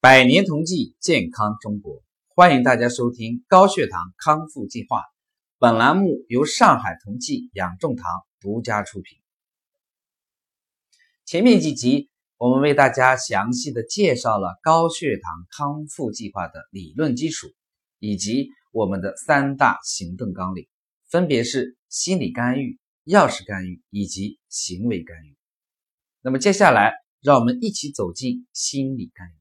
百年同济，健康中国，欢迎大家收听高血糖康复计划。本栏目由上海同济养众堂独家出品。前面几集我们为大家详细的介绍了高血糖康复计划的理论基础，以及我们的三大行动纲领，分别是心理干预、药食干预以及行为干预。那么接下来，让我们一起走进心理干预。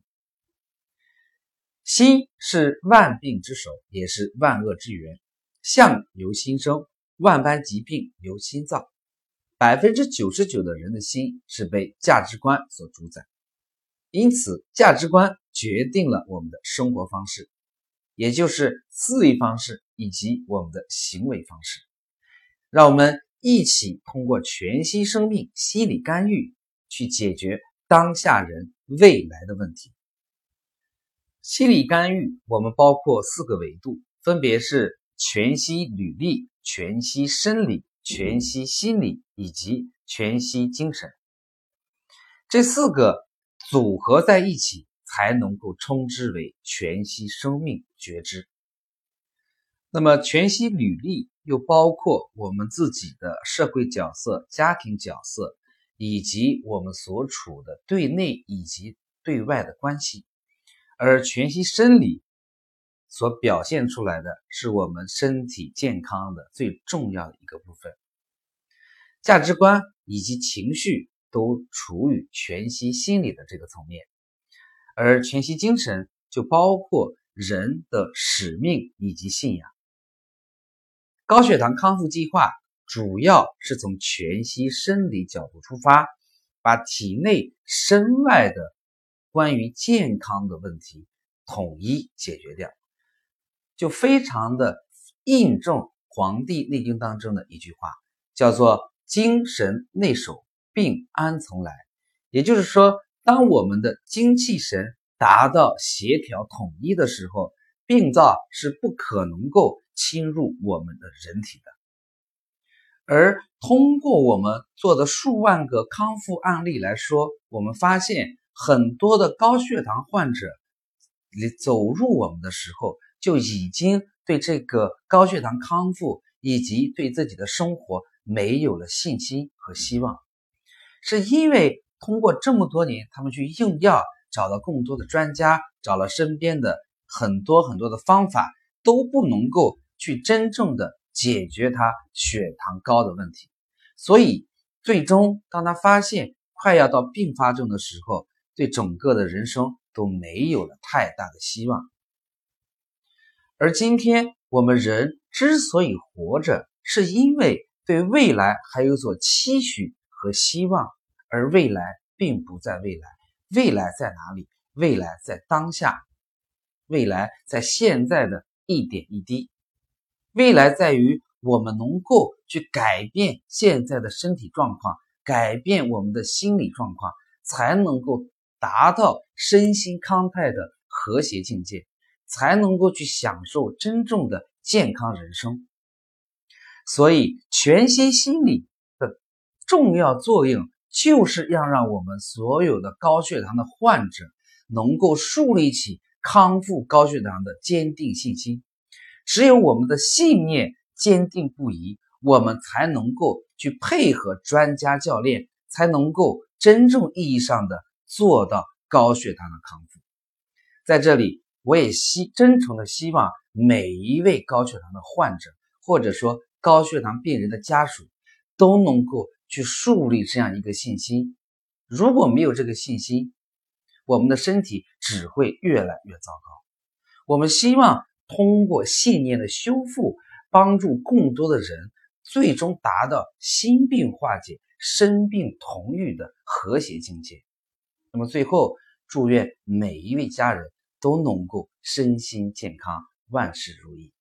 心是万病之首，也是万恶之源。相由心生，万般疾病由心造。百分之九十九的人的心是被价值观所主宰，因此价值观决定了我们的生活方式，也就是思维方式以及我们的行为方式。让我们一起通过全息生命心理干预，去解决当下人未来的问题。心理干预，我们包括四个维度，分别是全息履历、全息生理、全息心理以及全息精神。这四个组合在一起，才能够称之为全息生命觉知。那么，全息履历又包括我们自己的社会角色、家庭角色，以及我们所处的对内以及对外的关系。而全息生理所表现出来的是我们身体健康的最重要的一个部分，价值观以及情绪都处于全息心理的这个层面，而全息精神就包括人的使命以及信仰。高血糖康复计划主要是从全息生理角度出发，把体内身外的。关于健康的问题，统一解决掉，就非常的印证《黄帝内经》当中的一句话，叫做“精神内守，病安从来”。也就是说，当我们的精气神达到协调统一的时候，病灶是不可能够侵入我们的人体的。而通过我们做的数万个康复案例来说，我们发现。很多的高血糖患者，你走入我们的时候，就已经对这个高血糖康复以及对自己的生活没有了信心和希望，是因为通过这么多年，他们去用药，找了更多的专家，找了身边的很多很多的方法，都不能够去真正的解决他血糖高的问题，所以最终当他发现快要到并发症的时候，对整个的人生都没有了太大的希望，而今天我们人之所以活着，是因为对未来还有所期许和希望，而未来并不在未来，未来在哪里？未来在当下，未来在现在的一点一滴，未来在于我们能够去改变现在的身体状况，改变我们的心理状况，才能够。达到身心康泰的和谐境界，才能够去享受真正的健康人生。所以，全息心理的重要作用，就是要让我们所有的高血糖的患者，能够树立起康复高血糖的坚定信心。只有我们的信念坚定不移，我们才能够去配合专家教练，才能够真正意义上的。做到高血糖的康复，在这里，我也希真诚的希望每一位高血糖的患者，或者说高血糖病人的家属，都能够去树立这样一个信心。如果没有这个信心，我们的身体只会越来越糟糕。我们希望通过信念的修复，帮助更多的人，最终达到心病化解、身病同愈的和谐境界。那么最后，祝愿每一位家人都能够身心健康，万事如意。